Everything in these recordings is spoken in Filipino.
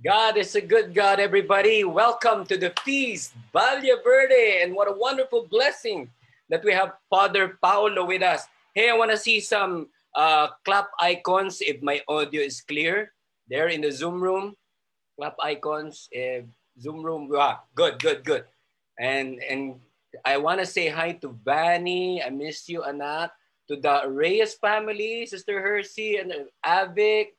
God is a good God, everybody. Welcome to the feast, Valle Verde, and what a wonderful blessing that we have Father Paulo with us. Hey, I want to see some uh, clap icons if my audio is clear. There in the Zoom room, clap icons. Zoom room, ah, good, good, good. And and I want to say hi to Vanny. I miss you, anak. To the Reyes family, Sister Hersey and Avic,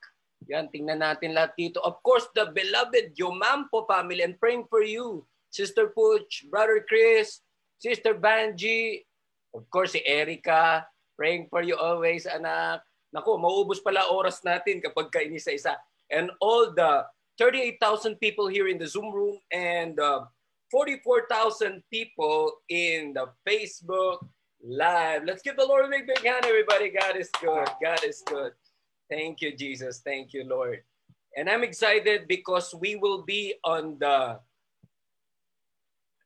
yan, tingnan natin lahat dito. Of course, the beloved Yomampo family and praying for you. Sister Puch, Brother Chris, Sister Banji, of course, si Erica, praying for you always, anak. Naku, mauubos pala oras natin kapag kainisa-isa. And all the 38,000 people here in the Zoom room and uh, 44,000 people in the Facebook Live. Let's give the Lord a big, big hand, everybody. God is good. God is good. Thank you, Jesus. Thank you, Lord. And I'm excited because we will be on the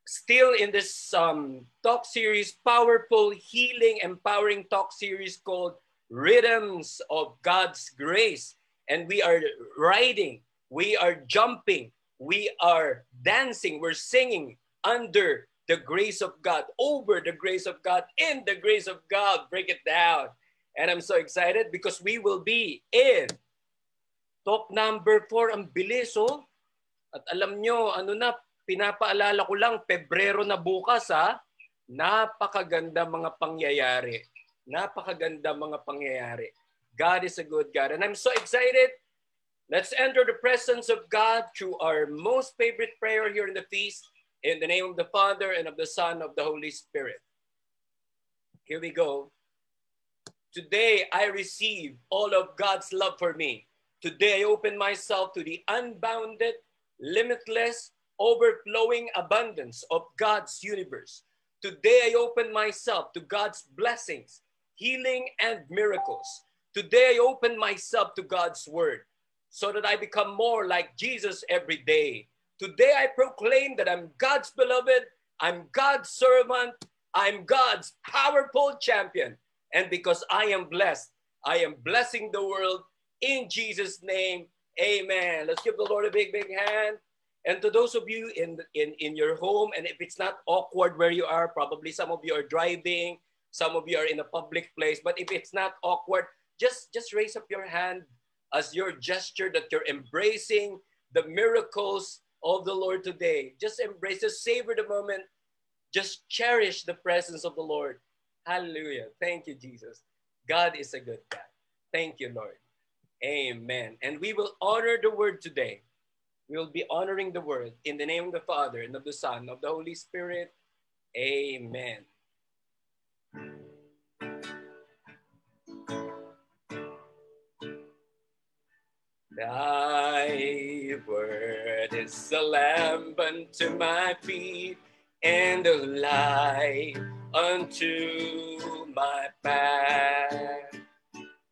still in this um, talk series, powerful, healing, empowering talk series called Rhythms of God's Grace. And we are riding, we are jumping, we are dancing, we're singing under the grace of God, over the grace of God, in the grace of God. Break it down. And I'm so excited because we will be in talk number 4. Ang bilis, oh. At alam nyo, ano na, pinapaalala ko lang, Pebrero na bukas, ha? Napakaganda mga pangyayari. Napakaganda mga pangyayari. God is a good God. And I'm so excited. Let's enter the presence of God through our most favorite prayer here in the feast. In the name of the Father and of the Son of the Holy Spirit. Here we go. Today I receive all of God's love for me. Today I open myself to the unbounded, limitless, overflowing abundance of God's universe. Today I open myself to God's blessings, healing, and miracles. Today I open myself to God's word so that I become more like Jesus every day. Today I proclaim that I'm God's beloved, I'm God's servant, I'm God's powerful champion. And because I am blessed, I am blessing the world in Jesus' name. Amen. Let's give the Lord a big, big hand. And to those of you in, in, in your home, and if it's not awkward where you are, probably some of you are driving, some of you are in a public place, but if it's not awkward, just, just raise up your hand as your gesture that you're embracing the miracles of the Lord today. Just embrace, just savor the moment, just cherish the presence of the Lord. Hallelujah. Thank you, Jesus. God is a good God. Thank you, Lord. Amen. And we will honor the word today. We will be honoring the word in the name of the Father and of the Son, of the Holy Spirit. Amen. Thy word is a lamp unto my feet and a light unto my path.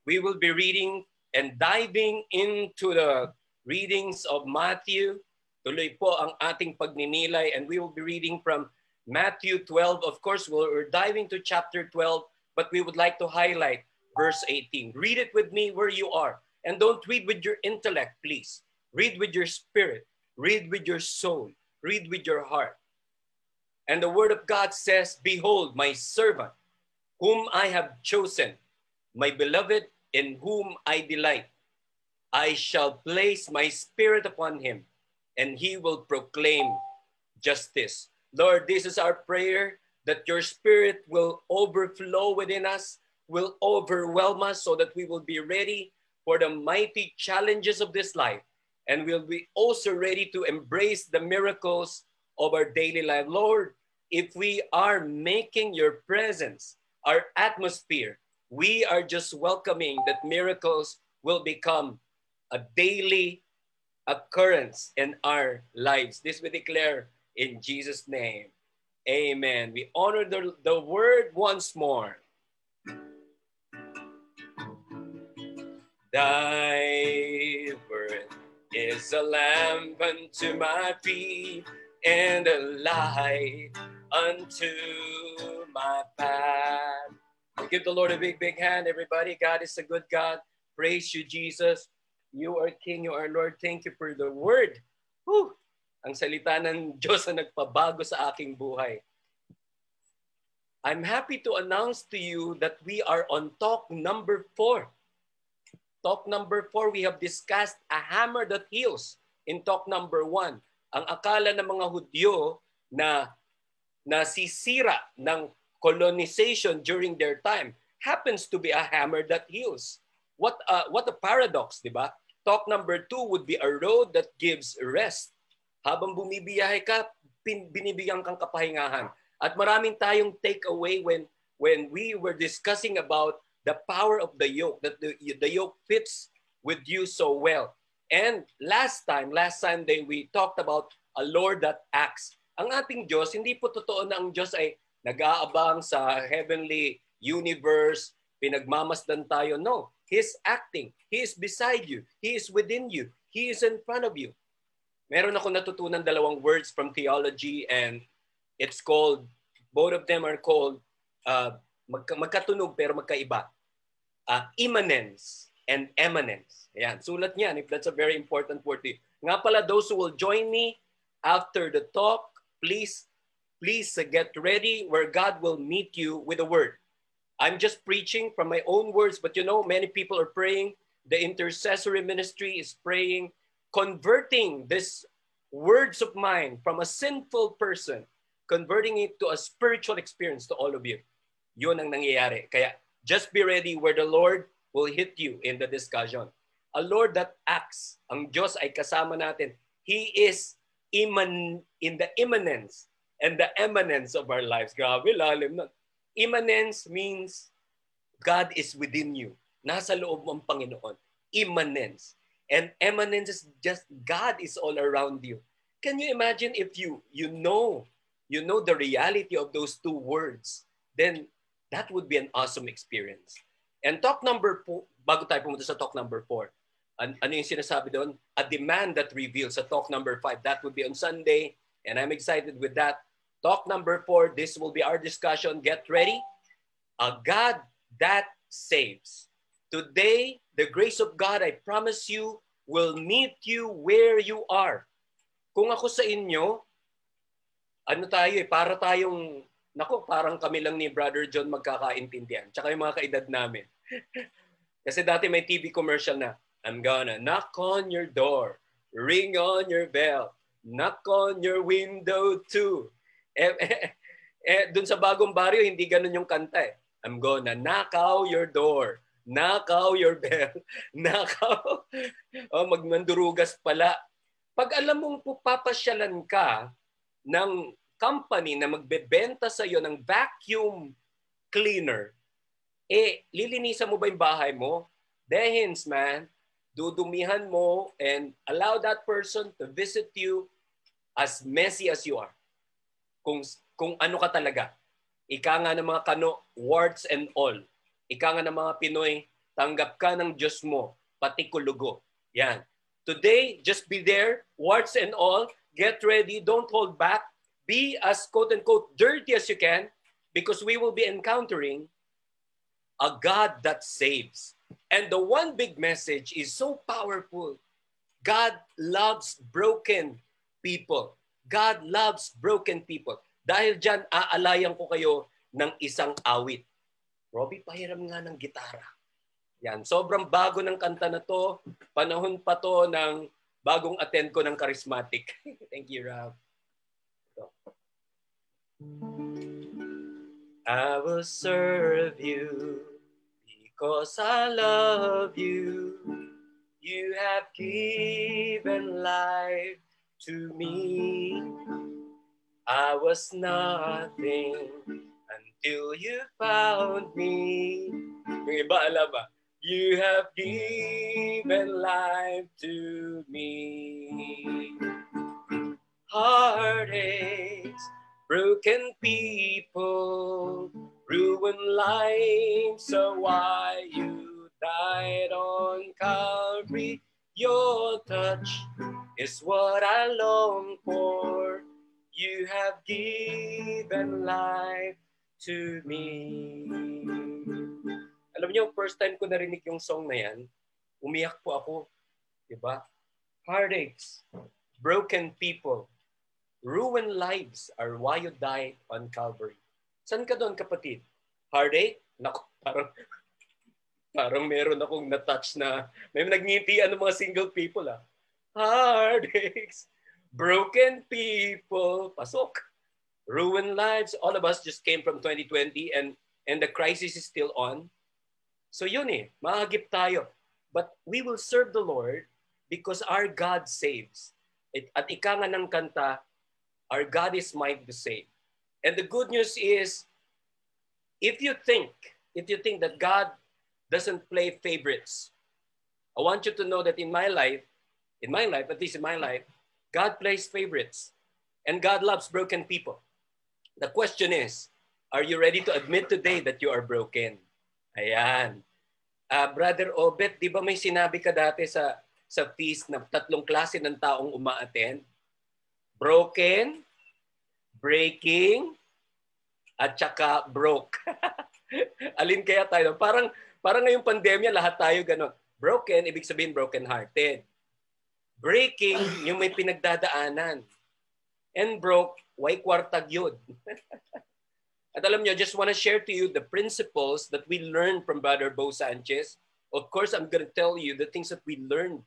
We will be reading and diving into the readings of Matthew. Tuloy po ang ating pagninilay and we will be reading from Matthew 12. Of course, we're diving to chapter 12, but we would like to highlight verse 18. Read it with me where you are. And don't read with your intellect, please. Read with your spirit. Read with your soul. Read with your heart. And the word of God says, Behold, my servant, whom I have chosen, my beloved, in whom I delight. I shall place my spirit upon him, and he will proclaim justice. Lord, this is our prayer that your spirit will overflow within us, will overwhelm us so that we will be ready for the mighty challenges of this life, and we'll be also ready to embrace the miracles of our daily life. Lord, if we are making your presence our atmosphere, we are just welcoming that miracles will become a daily occurrence in our lives. This we declare in Jesus' name. Amen. We honor the, the word once more. Thy word is a lamp unto my feet and light unto my path. give the Lord a big, big hand, everybody. God is a good God. Praise you, Jesus. You are King, you are Lord. Thank you for the word. Whew! Ang salita ng Diyos na nagpabago sa aking buhay. I'm happy to announce to you that we are on talk number four. Talk number four, we have discussed a hammer that heals in talk number one. Ang akala ng mga Hudyo na nasisira ng colonization during their time happens to be a hammer that heals. What a, what a paradox, di ba? Talk number two would be a road that gives rest. Habang bumibiyahe ka, pin, binibigyan kang kapahingahan. At maraming tayong takeaway when when we were discussing about the power of the yoke, that the, the yoke fits with you so well. And last time, last Sunday, we talked about a Lord that acts. Ang ating Diyos, hindi po totoo na ang Diyos ay nag-aabang sa heavenly universe, pinagmamasdan tayo. No, He's acting. He is beside you. He is within you. He is in front of you. Meron ako natutunan dalawang words from theology and it's called, both of them are called, uh, magka, magkatunog pero magkaiba. Uh, immanence and eminence. Ayan, sulat niyan if that's a very important word to you. Nga pala, those who will join me after the talk, please, please uh, get ready where God will meet you with a word. I'm just preaching from my own words, but you know, many people are praying. The intercessory ministry is praying, converting this words of mine from a sinful person, converting it to a spiritual experience to all of you. Yun ang nangyayari. Kaya just be ready where the Lord will hit you in the discussion. A Lord that acts. Ang Diyos ay kasama natin. He is imman in the immanence and the eminence of our lives. Grabe, lalim na. Immanence means God is within you. Nasa loob mo ang Panginoon. Immanence. And eminence is just God is all around you. Can you imagine if you you know you know the reality of those two words, then that would be an awesome experience. And talk number four, bago tayo pumunta sa talk number four, an, ano yung sinasabi doon? A demand that reveals sa talk number five. That would be on Sunday, and I'm excited with that. Talk number four, this will be our discussion. Get ready. A God that saves. Today, the grace of God, I promise you, will meet you where you are. Kung ako sa inyo, ano tayo eh, para tayong, nako, parang kami lang ni Brother John magkakaintindihan. Tsaka yung mga kaedad namin. Kasi dati may TV commercial na, I'm gonna knock on your door, ring on your bell, knock on your window too. Eh, eh, eh, dun sa bagong baryo, hindi ganun yung kanta eh. I'm gonna knock out your door. Knock out your bell. Knock out. oh, magmandurugas pala. Pag alam mong pupapasyalan ka ng company na magbebenta sa iyo ng vacuum cleaner, eh, lilinisan mo ba yung bahay mo? Dehins, man. Dudumihan mo and allow that person to visit you as messy as you are kung kung ano ka talaga. Ika nga ng mga kano, warts and all. Ika nga ng mga Pinoy, tanggap ka ng Diyos mo, pati kulugo. Yan. Today, just be there, warts and all. Get ready, don't hold back. Be as quote-unquote dirty as you can because we will be encountering a God that saves. And the one big message is so powerful. God loves broken people. God loves broken people. Dahil dyan, aalayan ko kayo ng isang awit. Robbie, pahiram nga ng gitara. Yan, sobrang bago ng kanta na to. Panahon pa to ng bagong attend ko ng charismatic. Thank you, Rob. So. I will serve you because I love you. You have given life to me. I was nothing until you found me. You have given life to me. Heartaches, broken people, ruined lives, so why you died on Calvary? Your touch is what I long for. You have given life to me. Alam niyo, first time ko narinig yung song na yan, umiyak po ako. Diba? Heartaches, broken people, ruined lives are why you died on Calvary. San ka doon, kapatid? Heartache? Naku, parang, parang meron akong na-touch na may nagngitian ng mga single people. Ah. Heartaches, broken people, pasok. Ruined lives. All of us just came from 2020 and and the crisis is still on. So yun eh, mahagip tayo. But we will serve the Lord because our God saves. At ika nga ng kanta, our God is mighty to save. And the good news is, if you think, if you think that God doesn't play favorites, I want you to know that in my life, in my life, at least in my life, God plays favorites. And God loves broken people. The question is, are you ready to admit today that you are broken? Ayan. Uh, Brother Obet, di ba may sinabi ka dati sa sa feast na tatlong klase ng taong umaattend? Broken, breaking, at saka broke. Alin kaya tayo? Parang parang ngayong pandemya lahat tayo ganun. Broken, ibig sabihin broken hearted. Breaking, yung may pinagdadaanan. And broke, why kwartag yun? At alam niyo, just want to share to you the principles that we learned from Brother Bo Sanchez. Of course, I'm going to tell you the things that we learned.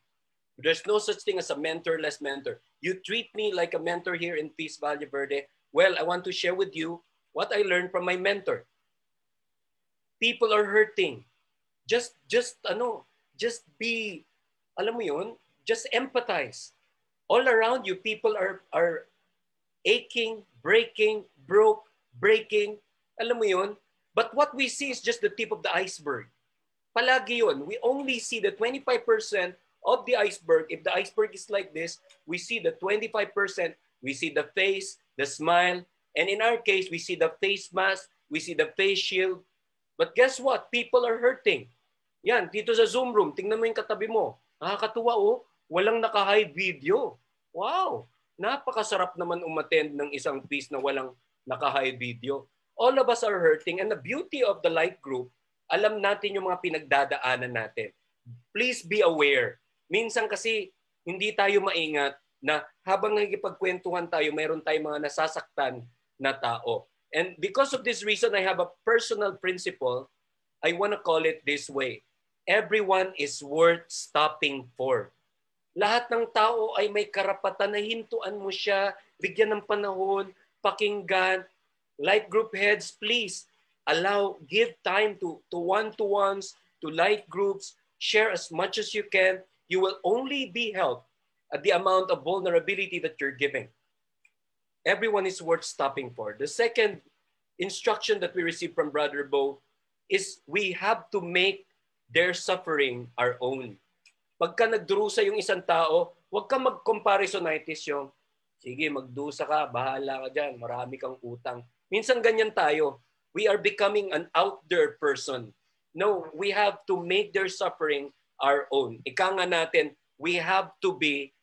There's no such thing as a mentor-less mentor. You treat me like a mentor here in Peace Valle Verde. Well, I want to share with you what I learned from my mentor. People are hurting. Just, just, ano, just be, alam mo yun, just empathize. All around you, people are, are aching, breaking, broke, breaking, alam mo yun? But what we see is just the tip of the iceberg. Palagi yun. We only see the 25% of the iceberg. If the iceberg is like this, we see the 25%, we see the face, the smile, and in our case, we see the face mask, we see the face shield. But guess what? People are hurting. Yan, dito sa Zoom room, tingnan mo yung katabi mo. Nakakatuwa oh, walang naka-hide video. Wow! Napakasarap naman umattend ng isang piece na walang naka-high video. All of us are hurting and the beauty of the light group, alam natin yung mga pinagdadaanan natin. Please be aware. Minsan kasi hindi tayo maingat na habang nagkipagkwentuhan tayo, mayroon tayong mga nasasaktan na tao. And because of this reason, I have a personal principle. I want to call it this way. Everyone is worth stopping for. Lahat ng tao ay may karapatan na hintuan mo siya, bigyan ng panahon, pakinggan. Light group heads, please allow, give time to, to one-to-ones, to light groups, share as much as you can. You will only be helped at the amount of vulnerability that you're giving. Everyone is worth stopping for. The second instruction that we receive from Brother Bo is we have to make their suffering our own. Pagka nagdurusa yung isang tao, huwag ka mag-comparisonitis yung Sige, magdusa ka, bahala ka dyan, marami kang utang. Minsan ganyan tayo. We are becoming an out there person. No, we have to make their suffering our own. Ika nga natin, we have to be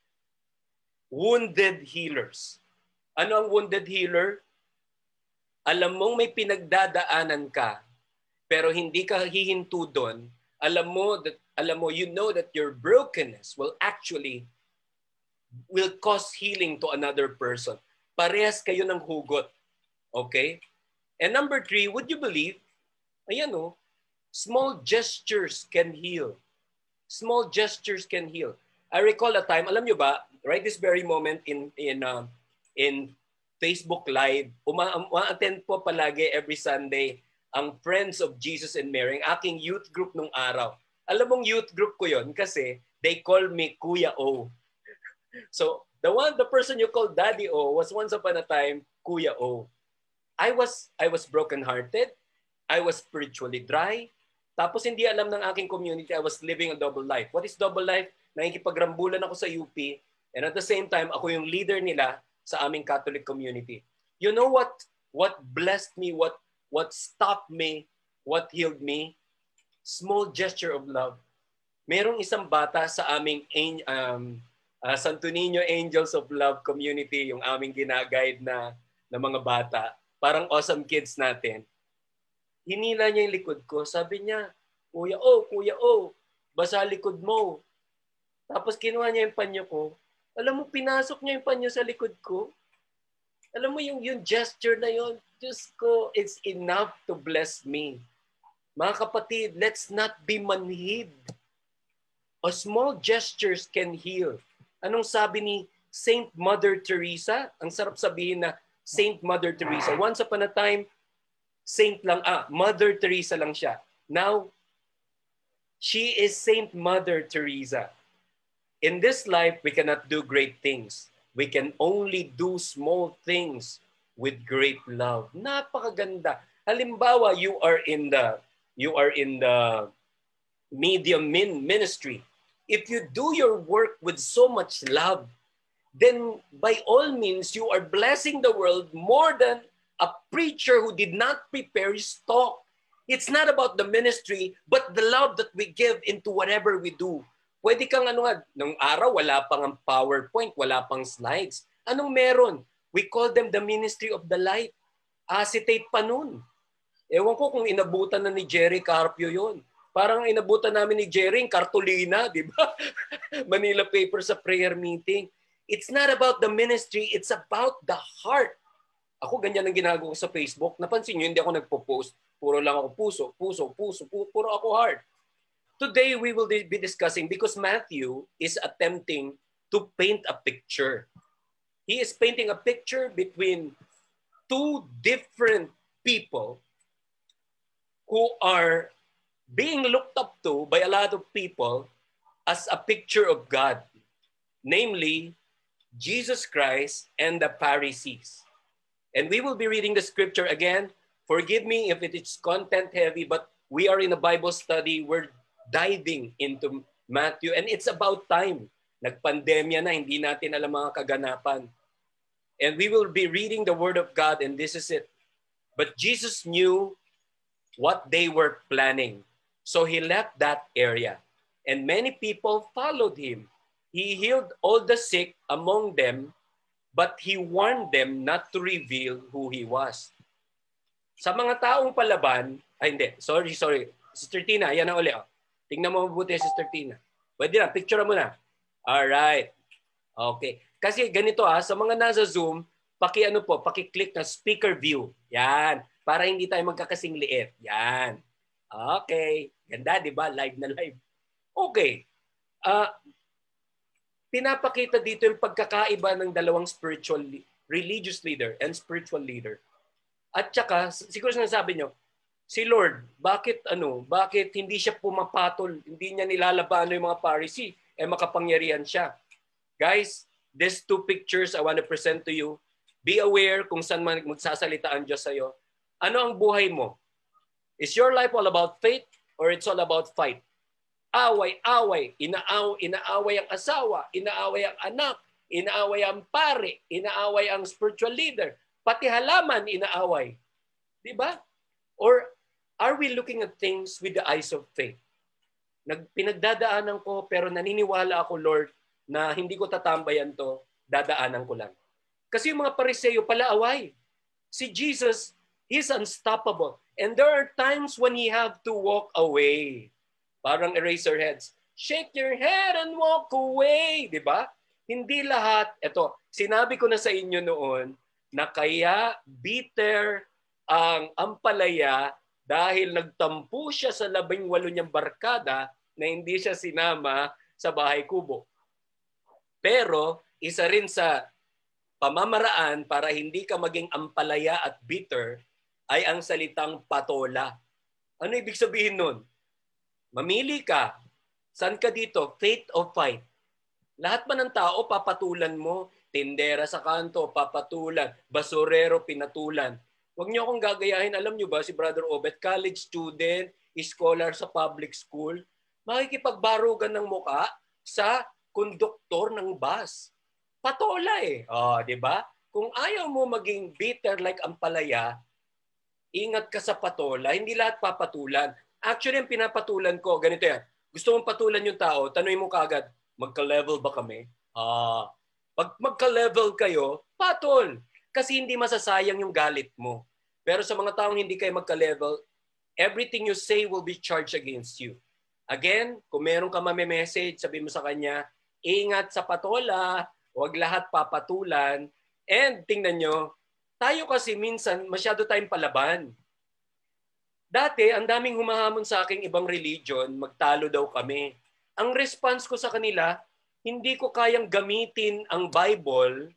wounded healers. Ano ang wounded healer? Alam mong may pinagdadaanan ka, pero hindi ka hihinto doon. Alam mo that alam mo you know that your brokenness will actually will cause healing to another person. Parehas kayo ng hugot. Okay? And number three, would you believe? Ayan o, oh, small gestures can heal. Small gestures can heal. I recall a time, alam nyo ba, right this very moment in in uh, in Facebook Live, uma-attend po palagi every Sunday ang Friends of Jesus and Mary, ang aking youth group nung araw. Alam mong youth group ko yon kasi they call me Kuya O. So the one, the person you called Daddy O was once upon a time Kuya O. I was, I was broken-hearted. I was spiritually dry. Tapos hindi alam ng aking community, I was living a double life. What is double life? Nakikipagrambulan ako sa UP and at the same time, ako yung leader nila sa aming Catholic community. You know what what blessed me, what what stopped me, what healed me? Small gesture of love. Merong isang bata sa aming um, uh, Santo Niño Angels of Love Community, yung aming ginaguide na, na mga bata. Parang awesome kids natin. Hinila niya yung likod ko. Sabi niya, Kuya O, Kuya O, basa likod mo. Tapos kinuha niya yung panyo ko. Alam mo, pinasok niya yung panyo sa likod ko. Alam mo yung, yung gesture na yun, Diyos ko, it's enough to bless me. Mga kapatid, let's not be manhid. A small gestures can heal. Anong sabi ni Saint Mother Teresa? Ang sarap sabihin na Saint Mother Teresa. Once upon a time, Saint lang, ah, Mother Teresa lang siya. Now, she is Saint Mother Teresa. In this life, we cannot do great things. We can only do small things with great love. Napakaganda. Halimbawa, you are in the you are in the medium min ministry. If you do your work with so much love, then by all means you are blessing the world more than a preacher who did not prepare his talk. It's not about the ministry, but the love that we give into whatever we do. Pwede kang ano nga, nung araw wala pang ang PowerPoint, wala pang slides. Anong meron? We call them the ministry of the light. Acetate pa nun. Ewan ko kung inabutan na ni Jerry Carpio yon. Parang inabutan namin ni Jerry yung kartulina, di ba? Manila paper sa prayer meeting. It's not about the ministry, it's about the heart. Ako ganyan ang ginagawa ko sa Facebook. Napansin niyo, hindi ako nagpo-post. Puro lang ako puso, puso, puso puro ako heart. Today, we will be discussing because Matthew is attempting to paint a picture. He is painting a picture between two different people who are being looked up to by a lot of people as a picture of God, namely Jesus Christ and the Pharisees. And we will be reading the scripture again. Forgive me if it is content heavy, but we are in a Bible study. We're diving into Matthew. And it's about time. Nagpandemya na, hindi natin alam mga kaganapan. And we will be reading the Word of God and this is it. But Jesus knew what they were planning. So he left that area. And many people followed him. He healed all the sick among them, but he warned them not to reveal who he was. Sa mga taong palaban, ay hindi, sorry, sorry. Sister Tina, yan na uli. Oh. Tingnan mo mabuti, Sister Tina. Pwede na, picture mo na. Alright. Okay. Kasi ganito ah, sa mga nasa Zoom, paki ano po, paki-click na speaker view. Yan. Para hindi tayo magkakasing liit. Yan. Okay. Ganda, di ba? Live na live. Okay. Uh, pinapakita dito yung pagkakaiba ng dalawang spiritual, religious leader and spiritual leader. At saka, siguro sinasabi nyo, si Lord, bakit ano, bakit hindi siya pumapatol, hindi niya nilalaban yung mga Pharisee, eh makapangyarihan siya. Guys, these two pictures I want to present to you. Be aware kung saan man magsasalita ang Diyos sa'yo. Ano ang buhay mo? Is your life all about faith or it's all about fight? Away, away, inaaw, inaaway ang asawa, inaaway ang anak, inaaway ang pare, inaaway ang spiritual leader, pati halaman inaaway. 'Di ba? Or are we looking at things with the eyes of faith? Nagpinagdadaanan ko pero naniniwala ako, Lord, na hindi ko tatambayan to, dadaanan ko lang. Kasi yung mga pariseo pala away. Si Jesus, He's unstoppable. And there are times when He have to walk away. Parang eraser heads. Shake your head and walk away. Di ba? Hindi lahat. Ito, sinabi ko na sa inyo noon na kaya bitter ang ampalaya dahil nagtampo siya sa labing walo niyang barkada na hindi siya sinama sa bahay kubo. Pero isa rin sa pamamaraan para hindi ka maging ampalaya at bitter ay ang salitang patola. Ano ibig sabihin nun? Mamili ka. San ka dito? Faith or fight? Lahat ba ng tao papatulan mo? Tindera sa kanto, papatulan. Basurero, pinatulan. Huwag niyo akong gagayahin. Alam niyo ba si Brother Obet, college student, scholar sa public school, makikipagbarugan ng muka sa konduktor ng bus. Patola eh. Oh, di ba? Kung ayaw mo maging bitter like ang palaya, ingat ka sa patola. Hindi lahat papatulan. Actually, ang pinapatulan ko, ganito yan. Gusto mong patulan yung tao, tanongin mo kagad, magka-level ba kami? Ah, pag magka-level kayo, patol. Kasi hindi masasayang yung galit mo. Pero sa mga taong hindi kayo magka-level, everything you say will be charged against you. Again, kung meron ka mame-message, sabi mo sa kanya, ingat sa patola, huwag lahat papatulan. And tingnan nyo, tayo kasi minsan masyado tayong palaban. Dati, ang daming humahamon sa aking ibang religion, magtalo daw kami. Ang response ko sa kanila, hindi ko kayang gamitin ang Bible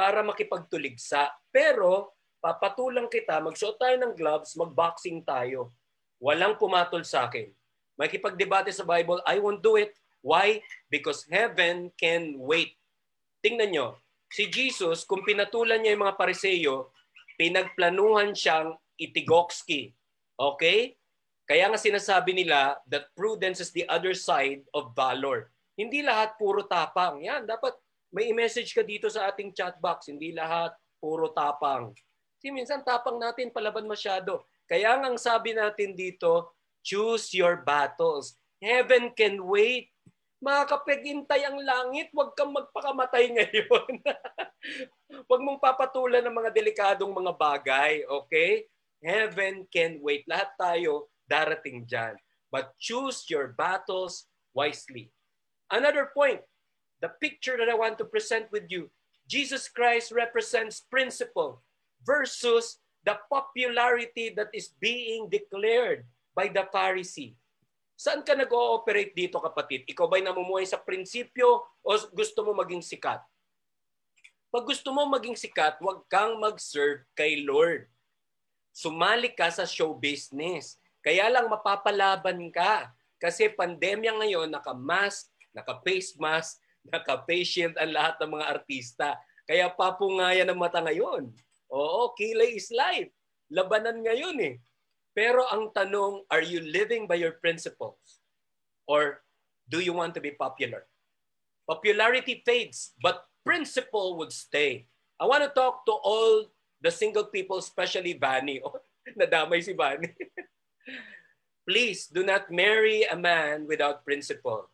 para makipagtuligsa. Pero, papatulang kita, magsuot tayo ng gloves, magboxing tayo. Walang pumatol sa akin. Makipagdebate sa Bible, I won't do it. Why? Because heaven can wait. Tingnan nyo, si Jesus, kung pinatulan niya yung mga pariseyo, pinagplanuhan siyang itigokski. Okay? Kaya nga sinasabi nila that prudence is the other side of valor. Hindi lahat puro tapang. Yan, dapat may message ka dito sa ating chat box. Hindi lahat puro tapang. Kasi minsan tapang natin palaban masyado. Kaya nga ang sabi natin dito, choose your battles. Heaven can wait makakapagintay ang langit, huwag kang magpakamatay ngayon. huwag mong papatulan ng mga delikadong mga bagay, okay? Heaven can wait. Lahat tayo darating dyan. But choose your battles wisely. Another point, the picture that I want to present with you, Jesus Christ represents principle versus the popularity that is being declared by the Pharisee. Saan ka nag-ooperate dito kapatid? Ikaw ba'y namumuhay sa prinsipyo o gusto mo maging sikat? Pag gusto mo maging sikat, huwag kang mag-serve kay Lord. Sumali ka sa show business. Kaya lang mapapalaban ka. Kasi pandemya ngayon, naka-mask, naka-face mask, naka-face ang lahat ng mga artista. Kaya papungayan ang mata ngayon. Oo, kilay is life. Labanan ngayon eh. Pero ang tanong, are you living by your principles? Or do you want to be popular? Popularity fades, but principle would stay. I want to talk to all the single people, especially Vani. Oh, nadamay si Vani. Please, do not marry a man without principle.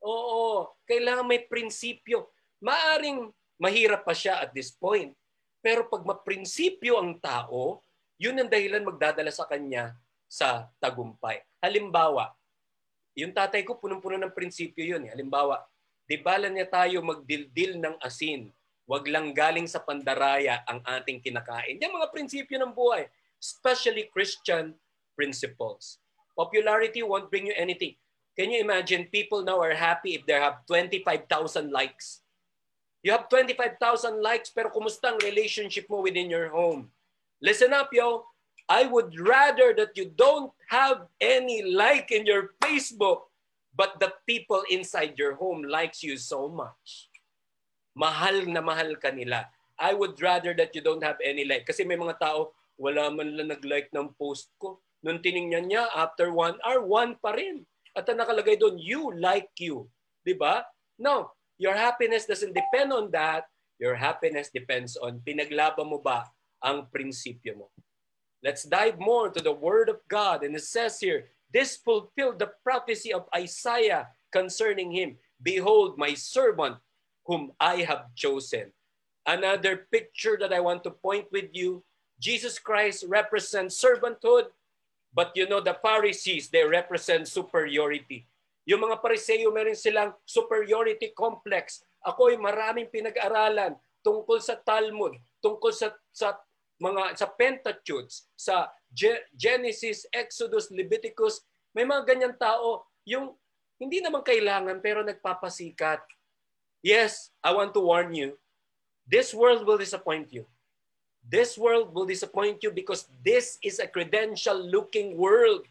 Oo, kailangan may prinsipyo. Maaring mahirap pa siya at this point. Pero pag maprinsipyo ang tao, yun ang dahilan magdadala sa kanya sa tagumpay. Halimbawa, yung tatay ko punong-puno ng prinsipyo yun. Eh. Halimbawa, di bala niya tayo magdildil ng asin. Huwag lang galing sa pandaraya ang ating kinakain. Yan mga prinsipyo ng buhay. Especially Christian principles. Popularity won't bring you anything. Can you imagine people now are happy if they have 25,000 likes? You have 25,000 likes pero kumusta ang relationship mo within your home? Listen up, yo. I would rather that you don't have any like in your Facebook, but the people inside your home likes you so much. Mahal na mahal ka nila. I would rather that you don't have any like. Kasi may mga tao, wala man lang nag-like ng post ko. Nung tiningnan niya, after one hour, one pa rin. At ang nakalagay doon, you like you. Di ba? No, your happiness doesn't depend on that. Your happiness depends on pinaglaban mo ba ang prinsipyo mo. Let's dive more to the Word of God. And it says here, this fulfilled the prophecy of Isaiah concerning him. Behold, my servant whom I have chosen. Another picture that I want to point with you, Jesus Christ represents servanthood, but you know the Pharisees, they represent superiority. Yung mga Pariseo, meron silang superiority complex. Ako ay maraming pinag-aralan tungkol sa Talmud, tungkol sa, sa mga sa Pentateuch, sa Genesis, Exodus, Leviticus, may mga ganyan tao yung hindi naman kailangan pero nagpapasikat. Yes, I want to warn you. This world will disappoint you. This world will disappoint you because this is a credential looking world.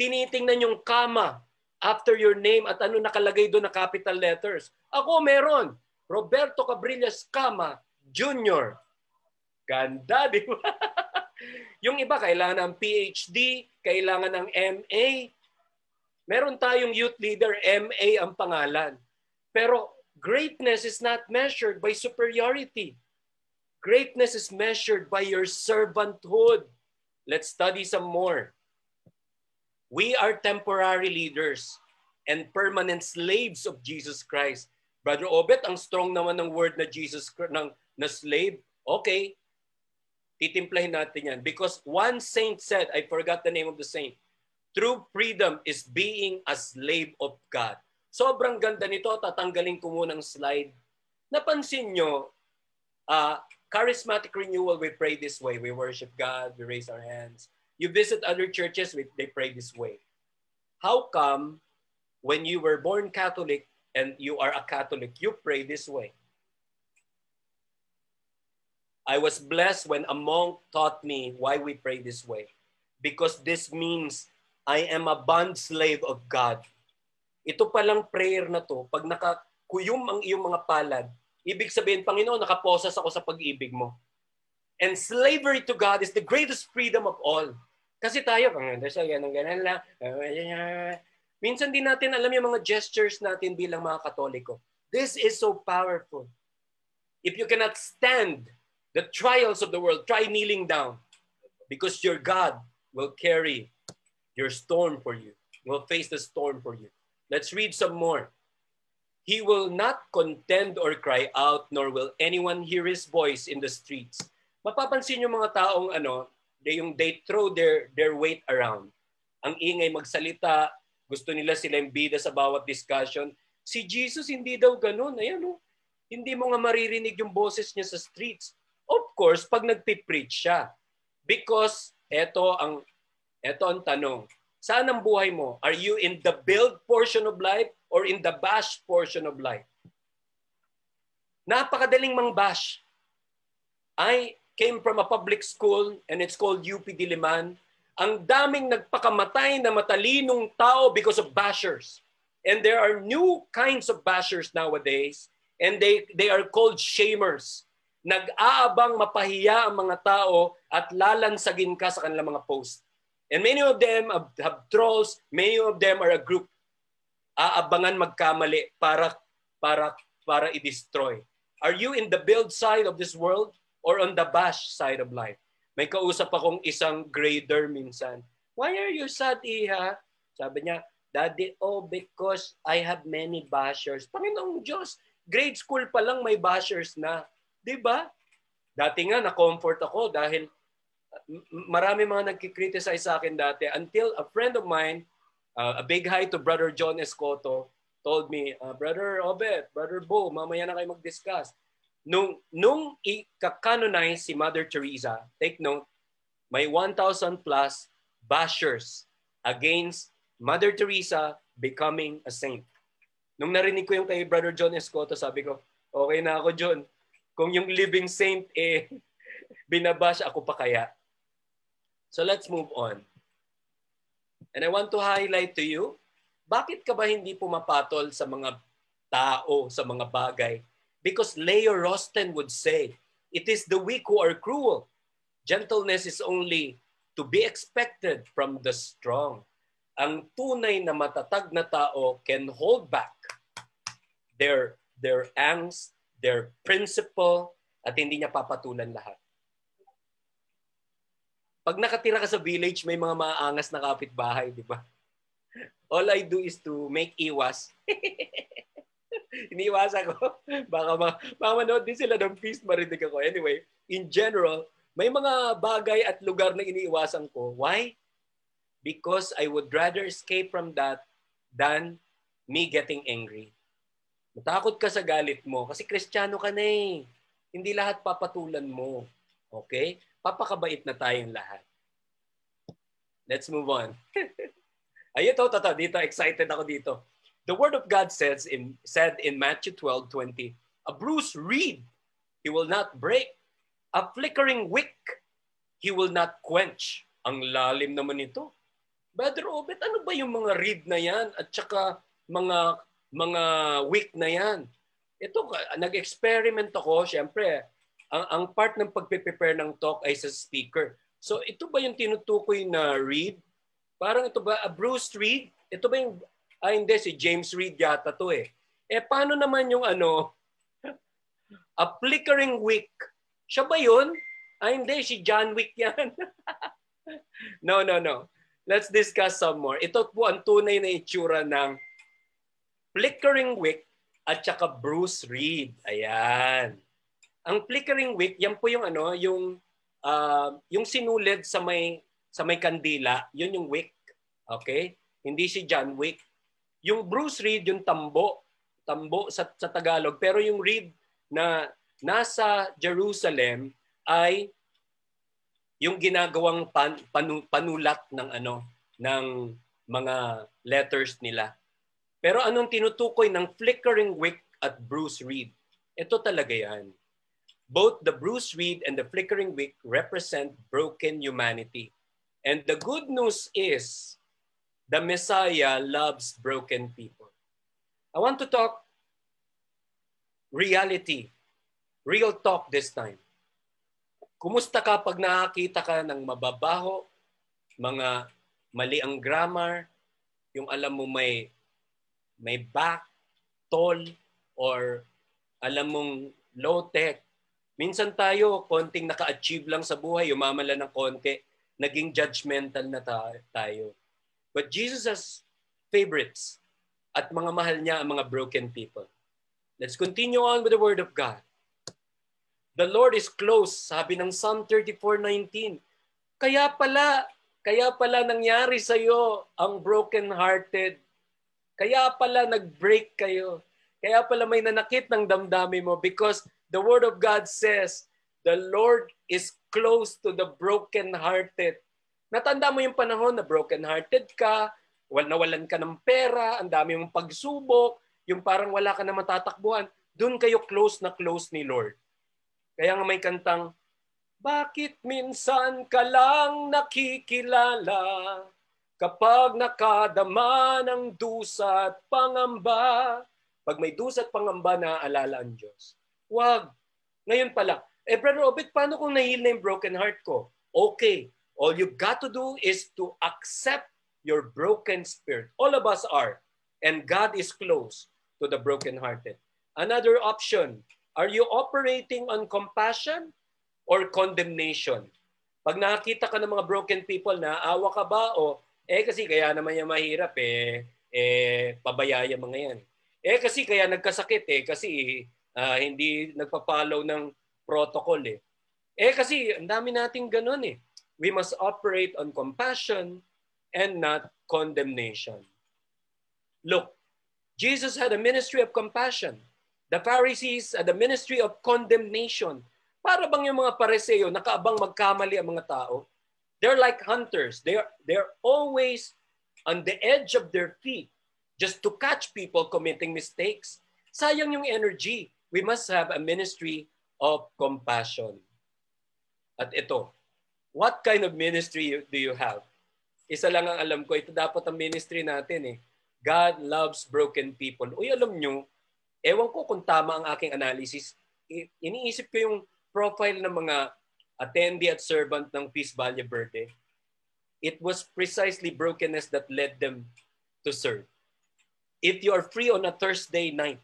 Tinitingnan yung kama after your name at ano nakalagay doon na capital letters. Ako meron. Roberto Cabrillas Kama Jr. Ganda, di ba? yung iba, kailangan ng PhD, kailangan ng MA. Meron tayong youth leader, MA ang pangalan. Pero greatness is not measured by superiority. Greatness is measured by your servanthood. Let's study some more. We are temporary leaders and permanent slaves of Jesus Christ. Brother Obet, ang strong naman ng word na Jesus ng na slave. Okay, Titimplahin natin yan. Because one saint said, I forgot the name of the saint, true freedom is being a slave of God. Sobrang ganda nito. Tatanggalin ko muna ng slide. Napansin nyo, uh, charismatic renewal, we pray this way. We worship God, we raise our hands. You visit other churches, they pray this way. How come when you were born Catholic and you are a Catholic, you pray this way? I was blessed when a monk taught me why we pray this way. Because this means I am a bond slave of God. Ito palang prayer na to, pag nakakuyom ang iyong mga palad, ibig sabihin, Panginoon, nakaposas ako sa pag-ibig mo. And slavery to God is the greatest freedom of all. Kasi tayo, sa ganun, ganun lang. Minsan din natin alam yung mga gestures natin bilang mga katoliko. This is so powerful. If you cannot stand the trials of the world, try kneeling down. Because your God will carry your storm for you, will face the storm for you. Let's read some more. He will not contend or cry out, nor will anyone hear his voice in the streets. Mapapansin yung mga taong ano, they, yung they throw their, their weight around. Ang ingay magsalita, gusto nila sila yung bida sa bawat discussion. Si Jesus hindi daw ganun. Ayan o. Oh. Hindi mo nga maririnig yung boses niya sa streets. Of course, pag nagpipreach siya. Because eto ang eto ang tanong. Saan ang buhay mo? Are you in the build portion of life or in the bash portion of life? Napakadaling mang bash. I came from a public school and it's called UP Diliman. Ang daming nagpakamatay na matalinong tao because of bashers. And there are new kinds of bashers nowadays and they they are called shamers. Nag-aabang mapahiya ang mga tao at lalansagin ka sa kanilang mga post. And many of them have, have trolls, many of them are a group. Aabangan magkamali para para para i-destroy. Are you in the build side of this world or on the bash side of life? May kausap akong isang grader minsan. Why are you sad, Iha? Sabi niya, Daddy, oh, because I have many bashers. Panginoong Diyos, grade school pa lang may bashers na. Di ba? Dati nga, na-comfort ako dahil marami mga nagki-criticize sa akin dati until a friend of mine, uh, a big hi to Brother John Escoto, told me, uh, Brother Obet, Brother Bo, mamaya na kayo mag-discuss. Nung, nung i-canonize si Mother Teresa, take note, may 1,000 plus bashers against Mother Teresa becoming a saint. Nung narinig ko yung kay Brother John Escoto, sabi ko, okay na ako, John. Kung yung living saint, eh, binabash ako pa kaya. So let's move on. And I want to highlight to you, bakit ka ba hindi pumapatol sa mga tao, sa mga bagay? Because Leo Rosten would say, it is the weak who are cruel. Gentleness is only to be expected from the strong. Ang tunay na matatag na tao can hold back their their angst, their principle, at hindi niya papatulan lahat. Pag nakatira ka sa village, may mga maangas na kapitbahay, di ba? All I do is to make iwas. Iniiwasan ko. Baka, ma- baka manood din sila ng feast, marinig ako. Anyway, in general, may mga bagay at lugar na iniiwasan ko. Why? Because I would rather escape from that than me getting angry. Matakot ka sa galit mo kasi kristyano ka na eh. Hindi lahat papatulan mo. Okay? papakabait na tayong lahat. Let's move on. Ay, ito, tata, dito, excited ako dito. The word of God says in, said in Matthew 12, 20, A bruised reed he will not break. A flickering wick he will not quench. Ang lalim naman ito. Brother Obet, ano ba yung mga reed na yan at saka mga mga wick na yan? Ito, nag-experiment ako, syempre, ang, ang part ng pagpe-prepare ng talk ay sa speaker. So ito ba yung tinutukoy na read? Parang ito ba, a Bruce Reed? Ito ba yung, ah hindi, si James Reed yata to eh. Eh paano naman yung ano, a flickering wick? Siya ba yun? Ah hindi, si John Wick yan. no, no, no. Let's discuss some more. Ito po ang tunay na itsura ng flickering wick at saka Bruce Reed. Ayan. Ang flickering wick, yan po yung ano, yung uh, yung sinulid sa may sa may kandila, yun yung wick. Okay? Hindi si John Wick. Yung Bruce Reed, yung tambo, tambo sa, sa Tagalog, pero yung reed na nasa Jerusalem ay yung ginagawang pan, panu, panulat ng ano ng mga letters nila. Pero anong tinutukoy ng flickering wick at Bruce Reed? Ito talaga yan. Both the Bruce Reed and the flickering wick represent broken humanity. And the good news is the Messiah loves broken people. I want to talk reality, real talk this time. Kumusta ka pag nakakita ka ng mababaho, mga mali ang grammar, yung alam mo may may back, tall, or alam mong low tech. Minsan tayo, konting naka-achieve lang sa buhay, umamala ng konti, naging judgmental na tayo. But Jesus has favorites at mga mahal niya ang mga broken people. Let's continue on with the Word of God. The Lord is close, sabi ng Psalm 34:19. Kaya pala, kaya pala nangyari sa iyo ang broken-hearted. Kaya pala nag-break kayo. Kaya pala may nanakit ng damdamin mo because the Word of God says, the Lord is close to the broken-hearted. Natanda mo yung panahon na broken-hearted ka, nawalan ka ng pera, ang dami mong pagsubok, yung parang wala ka na matatakbuhan, doon kayo close na close ni Lord. Kaya nga may kantang, Bakit minsan ka lang nakikilala kapag nakadama ng dusa at pangamba? Pag may dusa at pangamba, naaalala ang Diyos. Wag. Ngayon pala, eh Brother Obed, paano kung nahil na yung broken heart ko? Okay. All you've got to do is to accept your broken spirit. All of us are. And God is close to the brokenhearted. Another option, are you operating on compassion or condemnation? Pag nakakita ka ng mga broken people, na awa ka ba o eh kasi kaya naman yung mahirap eh, eh pabayaya mga yan. Eh kasi kaya nagkasakit eh kasi uh, hindi nagpa-follow ng protocol eh. Eh kasi ang dami nating ganun eh. We must operate on compassion and not condemnation. Look, Jesus had a ministry of compassion. The Pharisees had a ministry of condemnation. Para bang yung mga pareseo, nakaabang magkamali ang mga tao? They're like hunters. They're, they're always on the edge of their feet just to catch people committing mistakes. Sayang yung energy. We must have a ministry of compassion. At ito, what kind of ministry do you have? Isa lang ang alam ko, ito dapat ang ministry natin eh God loves broken people. Uy, alam nyo, ewan ko kung tama ang aking analysis. Iniisip ko yung profile ng mga attendee at servant ng Peace Valley Verde. It was precisely brokenness that led them to serve. If you are free on a Thursday night,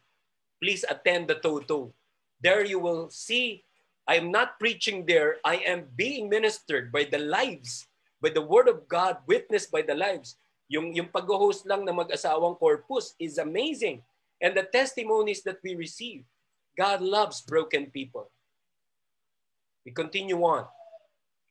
please attend the Toto. There you will see I'm not preaching there. I am being ministered by the lives, by the word of God, witnessed by the lives yung, yung pag-host lang ng mag-asawang corpus is amazing. And the testimonies that we receive, God loves broken people. We continue on.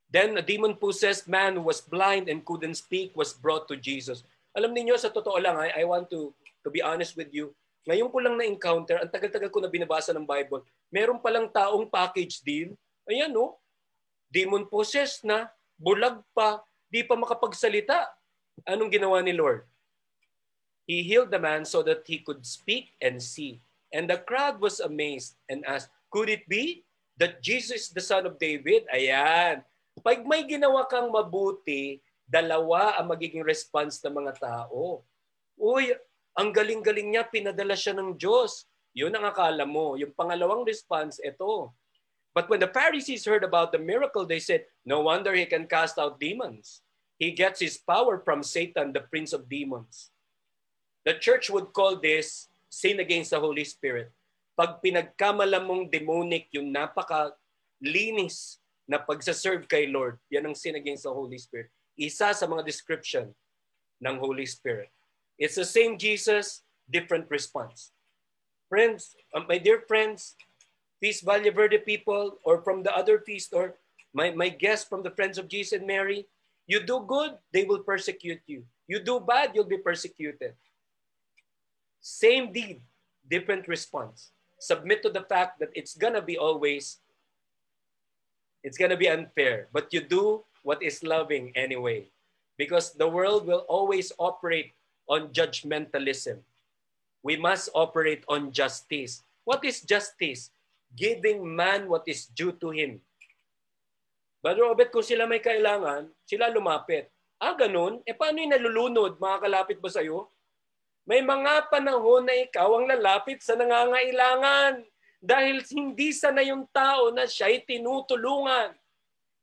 Then a demon-possessed man who was blind and couldn't speak was brought to Jesus. Alam niyo sa totoo lang, I, I want to, to be honest with you, ngayon ko lang na-encounter, ang tagal-tagal ko na binabasa ng Bible, meron palang taong package deal. Ayan no, demon-possessed na, bulag pa, di pa makapagsalita. Anong ginawa ni Lord? He healed the man so that he could speak and see. And the crowd was amazed and asked, Could it be that Jesus the son of David? Ayan. Pag may ginawa kang mabuti, dalawa ang magiging response ng mga tao. Uy, ang galing-galing niya, pinadala siya ng Diyos. Yun ang akala mo. Yung pangalawang response, ito. But when the Pharisees heard about the miracle, they said, No wonder he can cast out demons. He gets his power from Satan, the prince of demons. The church would call this sin against the Holy Spirit. Pag pinagkamalam mong demonic yung napaka-linis na pagsaserve kay Lord, yan ang sin against the Holy Spirit. Isa sa mga description ng Holy Spirit. It's the same Jesus, different response. Friends, um, my dear friends, Peace Valley Verde people, or from the other feast, or my, my guests from the Friends of Jesus and Mary, You do good, they will persecute you. You do bad, you'll be persecuted. Same deed, different response. Submit to the fact that it's gonna be always, it's gonna be unfair, but you do what is loving anyway. Because the world will always operate on judgmentalism. We must operate on justice. What is justice? Giving man what is due to him. Brother Robert, kung sila may kailangan, sila lumapit. Ah, ganun? E paano yung nalulunod? Makakalapit ba sa'yo? May mga panahon na ikaw ang lalapit sa nangangailangan dahil hindi sana yung tao na siya'y tinutulungan.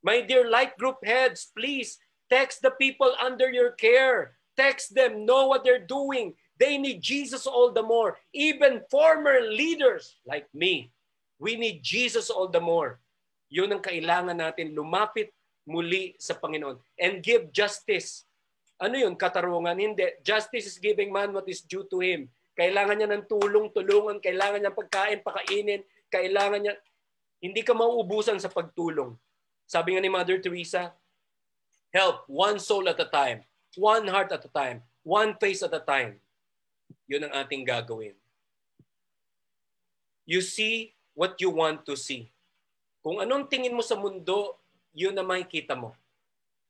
My dear light group heads, please text the people under your care. Text them, know what they're doing. They need Jesus all the more. Even former leaders like me, we need Jesus all the more. Yun ang kailangan natin, lumapit muli sa Panginoon and give justice ano yun? Katarungan? Hindi. Justice is giving man what is due to him. Kailangan niya ng tulong, tulungan. Kailangan niya pagkain, pakainin. Kailangan niya... Hindi ka mauubusan sa pagtulong. Sabi nga ni Mother Teresa, help one soul at a time, one heart at a time, one face at a time. Yun ang ating gagawin. You see what you want to see. Kung anong tingin mo sa mundo, yun na makikita mo.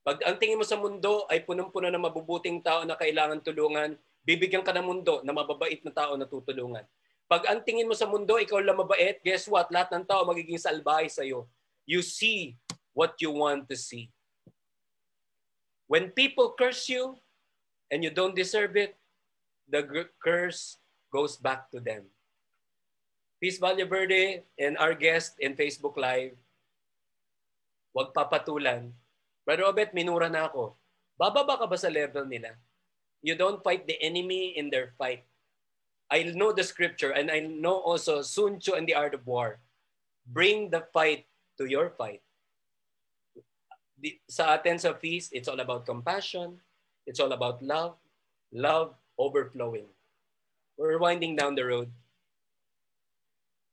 Pag ang tingin mo sa mundo ay punong-puno ng mabubuting tao na kailangan tulungan, bibigyan ka ng mundo na mababait na tao na tutulungan. Pag ang tingin mo sa mundo, ikaw lang mabait, guess what? Lahat ng tao magiging salbahe sa'yo. You see what you want to see. When people curse you and you don't deserve it, the curse goes back to them. Peace Valle Verde and our guest in Facebook Live, huwag papatulan Brother Obet, minura na ako. Bababa ka ba sa level nila? You don't fight the enemy in their fight. I know the scripture and I know also Sun Tzu and the art of war. Bring the fight to your fight. The, sa atin sa feast, it's all about compassion. It's all about love. Love overflowing. We're winding down the road.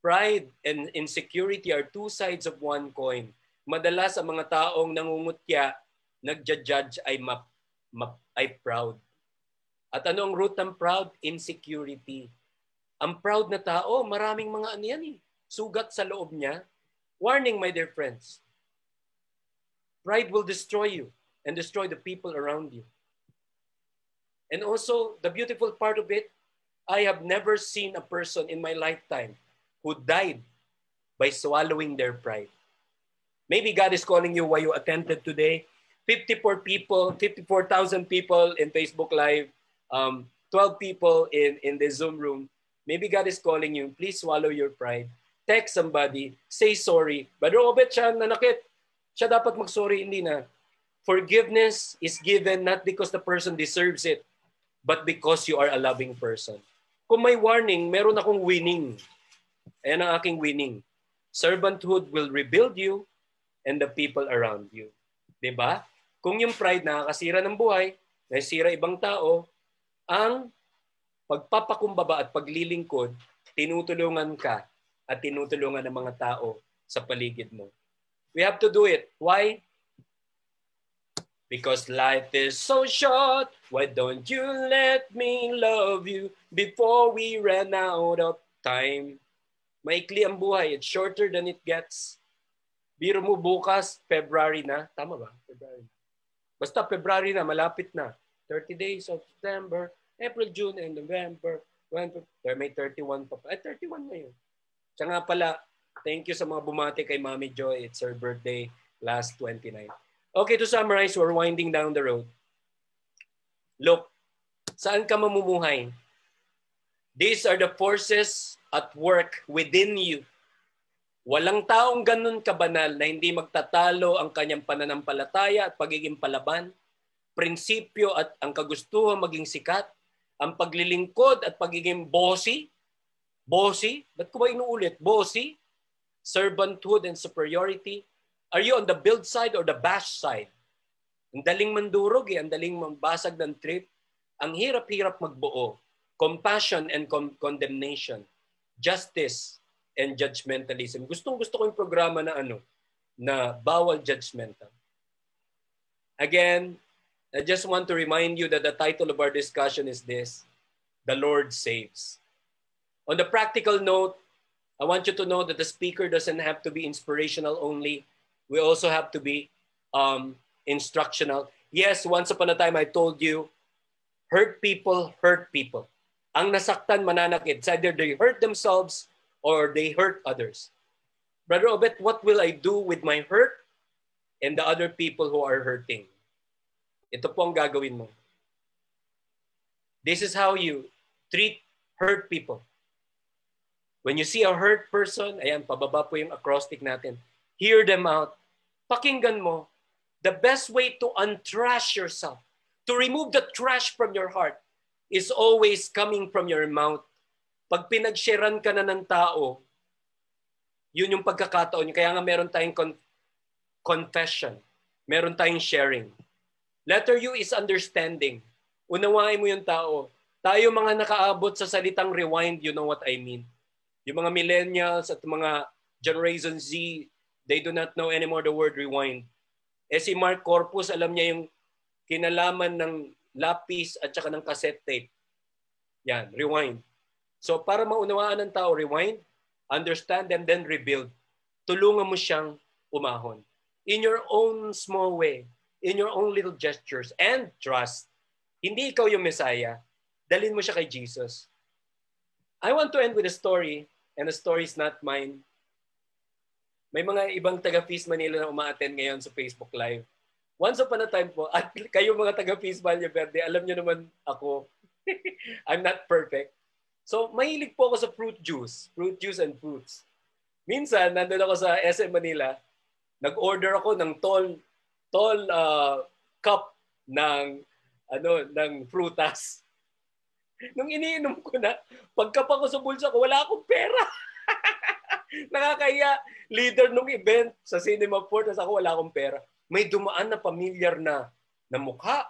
Pride and insecurity are two sides of one coin madalas ang mga taong nangungutya, nagja-judge ay map, map, ay proud. At ano ang root ng proud? Insecurity. Ang proud na tao, maraming mga ano yan eh. Sugat sa loob niya. Warning, my dear friends. Pride will destroy you and destroy the people around you. And also, the beautiful part of it, I have never seen a person in my lifetime who died by swallowing their pride. Maybe God is calling you why you attended today. 54 people, 54,000 people in Facebook Live, um, 12 people in, in the Zoom room. Maybe God is calling you, please swallow your pride. Text somebody, say sorry. But Robert siya nanakit. Siya dapat mag-sorry, hindi na. Forgiveness is given not because the person deserves it, but because you are a loving person. Kung may warning, meron akong winning. Ayan ang aking winning. Servanthood will rebuild you, and the people around you. ba? Kung yung pride nakakasira ng buhay, nasira ibang tao, ang pagpapakumbaba at paglilingkod, tinutulungan ka at tinutulungan ng mga tao sa paligid mo. We have to do it. Why? Because life is so short, why don't you let me love you before we run out of time? Maikli ang buhay. It's shorter than it gets. Biro mo bukas, February na. Tama ba? February. Basta February na, malapit na. 30 days of September, April, June, and November. May 31 pa. Ay, 31 na yun. Siya nga pala, thank you sa mga bumati kay Mami Joy. It's her birthday last 29. Okay, to summarize, we're winding down the road. Look, saan ka mamumuhay? These are the forces at work within you Walang taong ganun kabanal na hindi magtatalo ang kanyang pananampalataya at pagiging palaban, prinsipyo at ang kagustuhan maging sikat, ang paglilingkod at pagiging bossy, bossy, ba't ko ba inuulit? Bossy, servanthood and superiority. Are you on the build side or the bash side? Ang daling mandurog eh, ang daling mambasag ng trip. Ang hirap-hirap magbuo. Compassion and con- condemnation. Justice and judgmentalism. Gustong gusto ko yung programa na ano, na bawal judgmental. Again, I just want to remind you that the title of our discussion is this, the Lord saves. On the practical note, I want you to know that the speaker doesn't have to be inspirational only. We also have to be um, instructional. Yes, once upon a time I told you, hurt people hurt people. Ang nasaktan mananakit. It's either they hurt themselves or they hurt others. Brother Obet, what will I do with my hurt and the other people who are hurting? Ito po ang gagawin mo. This is how you treat hurt people. When you see a hurt person, ayan, pababa po yung acrostic natin. Hear them out. Pakinggan mo. The best way to untrash yourself, to remove the trash from your heart, is always coming from your mouth. Pag pinagsharean ka na ng tao, yun yung pagkakataon. Kaya nga meron tayong con- confession. Meron tayong sharing. Letter U is understanding. Unawain mo yung tao. Tayo mga nakaabot sa salitang rewind, you know what I mean. Yung mga millennials at mga Generation Z, they do not know anymore the word rewind. Eh si Mark Corpus, alam niya yung kinalaman ng lapis at saka ng cassette tape. Yan, rewind. So para maunawaan ng tao, rewind, understand, and then rebuild. Tulungan mo siyang umahon. In your own small way, in your own little gestures, and trust. Hindi ikaw yung Messiah. Dalin mo siya kay Jesus. I want to end with a story and the story is not mine. May mga ibang taga Feast Manila na umaattend ngayon sa Facebook Live. Once upon a time po, at kayo mga taga Feast Valle Verde, alam niyo naman ako, I'm not perfect. So, mahilig po ako sa fruit juice, fruit juice and fruits. Minsan, nandun ako sa SM Manila, nag-order ako ng tall, tall uh, cup ng ano ng frutas. Nung iniinom ko na, pagkapa ko sa bulsa ko, wala akong pera. Nakakaya, leader nung event sa Cinema Port, ako wala akong pera. May dumaan na familiar na, na mukha.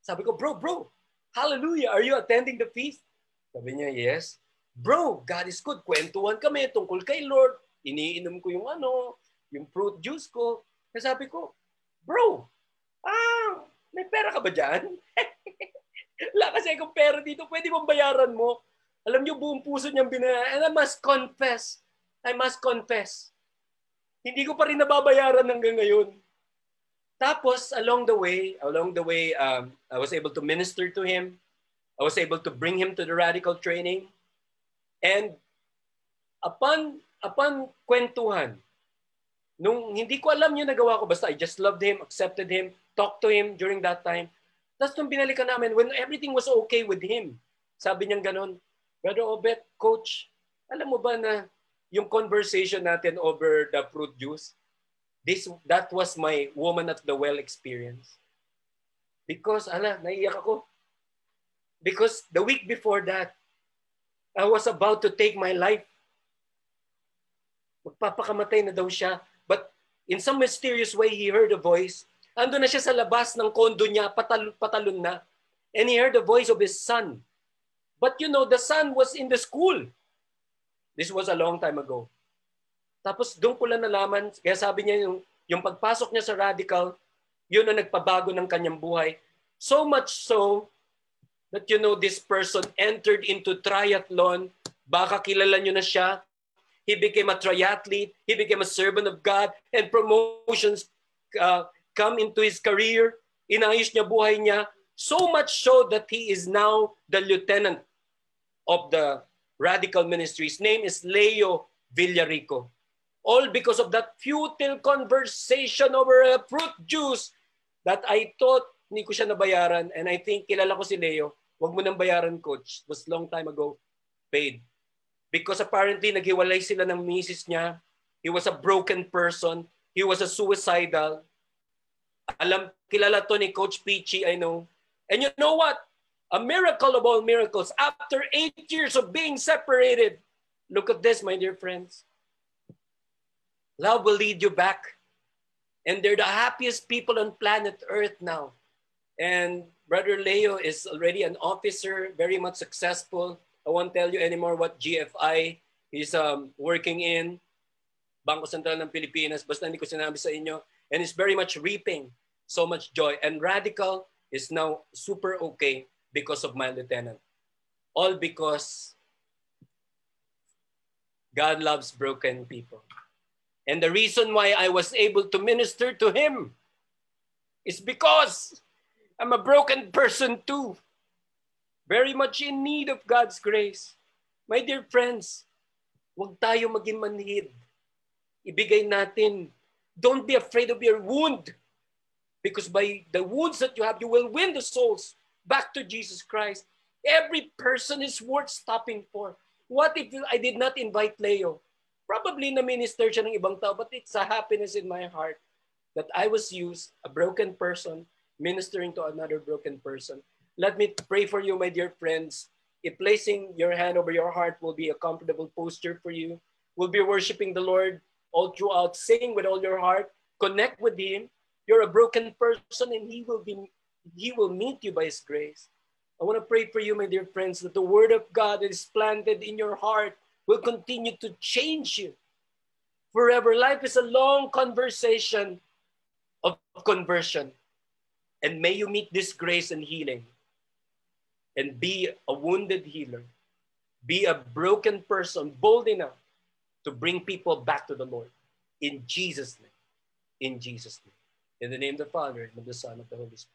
Sabi ko, bro, bro, hallelujah, are you attending the feast? Sabi niya, yes. Bro, God is good. Kwentuhan kami tungkol kay Lord. Iniinom ko yung ano, yung fruit juice ko. Kaya sabi ko, bro, ah, may pera ka ba dyan? Wala kasi akong pera dito. Pwede bang bayaran mo? Alam niyo, buong puso niyang binayaran. And I must confess. I must confess. Hindi ko pa rin nababayaran hanggang ngayon. Tapos, along the way, along the way, um, I was able to minister to him. I was able to bring him to the radical training. And upon, upon kwentuhan, nung hindi ko alam yung nagawa ko, basta I just loved him, accepted him, talked to him during that time. Tapos nung binalikan namin, when everything was okay with him, sabi niya ganon, Brother Obet, Coach, alam mo ba na yung conversation natin over the fruit juice, this that was my woman at the well experience. Because, ala, naiyak ako. Because the week before that, I was about to take my life. Magpapakamatay na daw siya. But in some mysterious way, he heard a voice Ando na siya sa labas ng kondo niya, patalon, patalon na. And he heard the voice of his son. But you know, the son was in the school. This was a long time ago. Tapos doon ko lang nalaman, kaya sabi niya yung, yung pagpasok niya sa radical, yun ang nagpabago ng kanyang buhay. So much so that you know this person entered into triathlon. Baka kilala niyo na siya. He became a triathlete. He became a servant of God and promotions uh, come into his career, inayos niya buhay niya, so much so that he is now the lieutenant of the radical ministry. His name is Leo Villarico. All because of that futile conversation over a fruit juice that I thought hindi ko siya nabayaran. And I think kilala ko si Leo. Huwag mo nang bayaran, coach. It was long time ago. Paid. Because apparently, naghiwalay sila ng misis niya. He was a broken person. He was a suicidal. Alam, kilala to ni Coach Peachy, I know. And you know what? A miracle of all miracles. After eight years of being separated, look at this, my dear friends. Love will lead you back. And they're the happiest people on planet Earth now. And Brother Leo is already an officer, very much successful. I won't tell you anymore what GFI he's um, working in. Bangko Sentral ng Pilipinas. Basta hindi ko sinabi sa inyo and is very much reaping so much joy. And Radical is now super okay because of my lieutenant. All because God loves broken people. And the reason why I was able to minister to him is because I'm a broken person too. Very much in need of God's grace. My dear friends, huwag tayo maging manhid. Ibigay natin. Don't be afraid of your wound. Because by the wounds that you have, you will win the souls back to Jesus Christ. Every person is worth stopping for. What if I did not invite Leo? Probably na minister siya ng ibang tao, but it's a happiness in my heart that I was used, a broken person, ministering to another broken person. Let me pray for you, my dear friends. If placing your hand over your heart will be a comfortable posture for you, we'll be worshiping the Lord all throughout. Sing with all your heart. Connect with Him. You're a broken person, and He will be He will meet you by His grace. I want to pray for you, my dear friends, that the Word of God that is planted in your heart will continue to change you forever. Life is a long conversation of conversion. And may you meet this grace and healing and be a wounded healer. Be a broken person, bold enough to bring people back to the Lord. In Jesus' name. In Jesus' name. In the name of the Father, and of the Son, and of the Holy Spirit.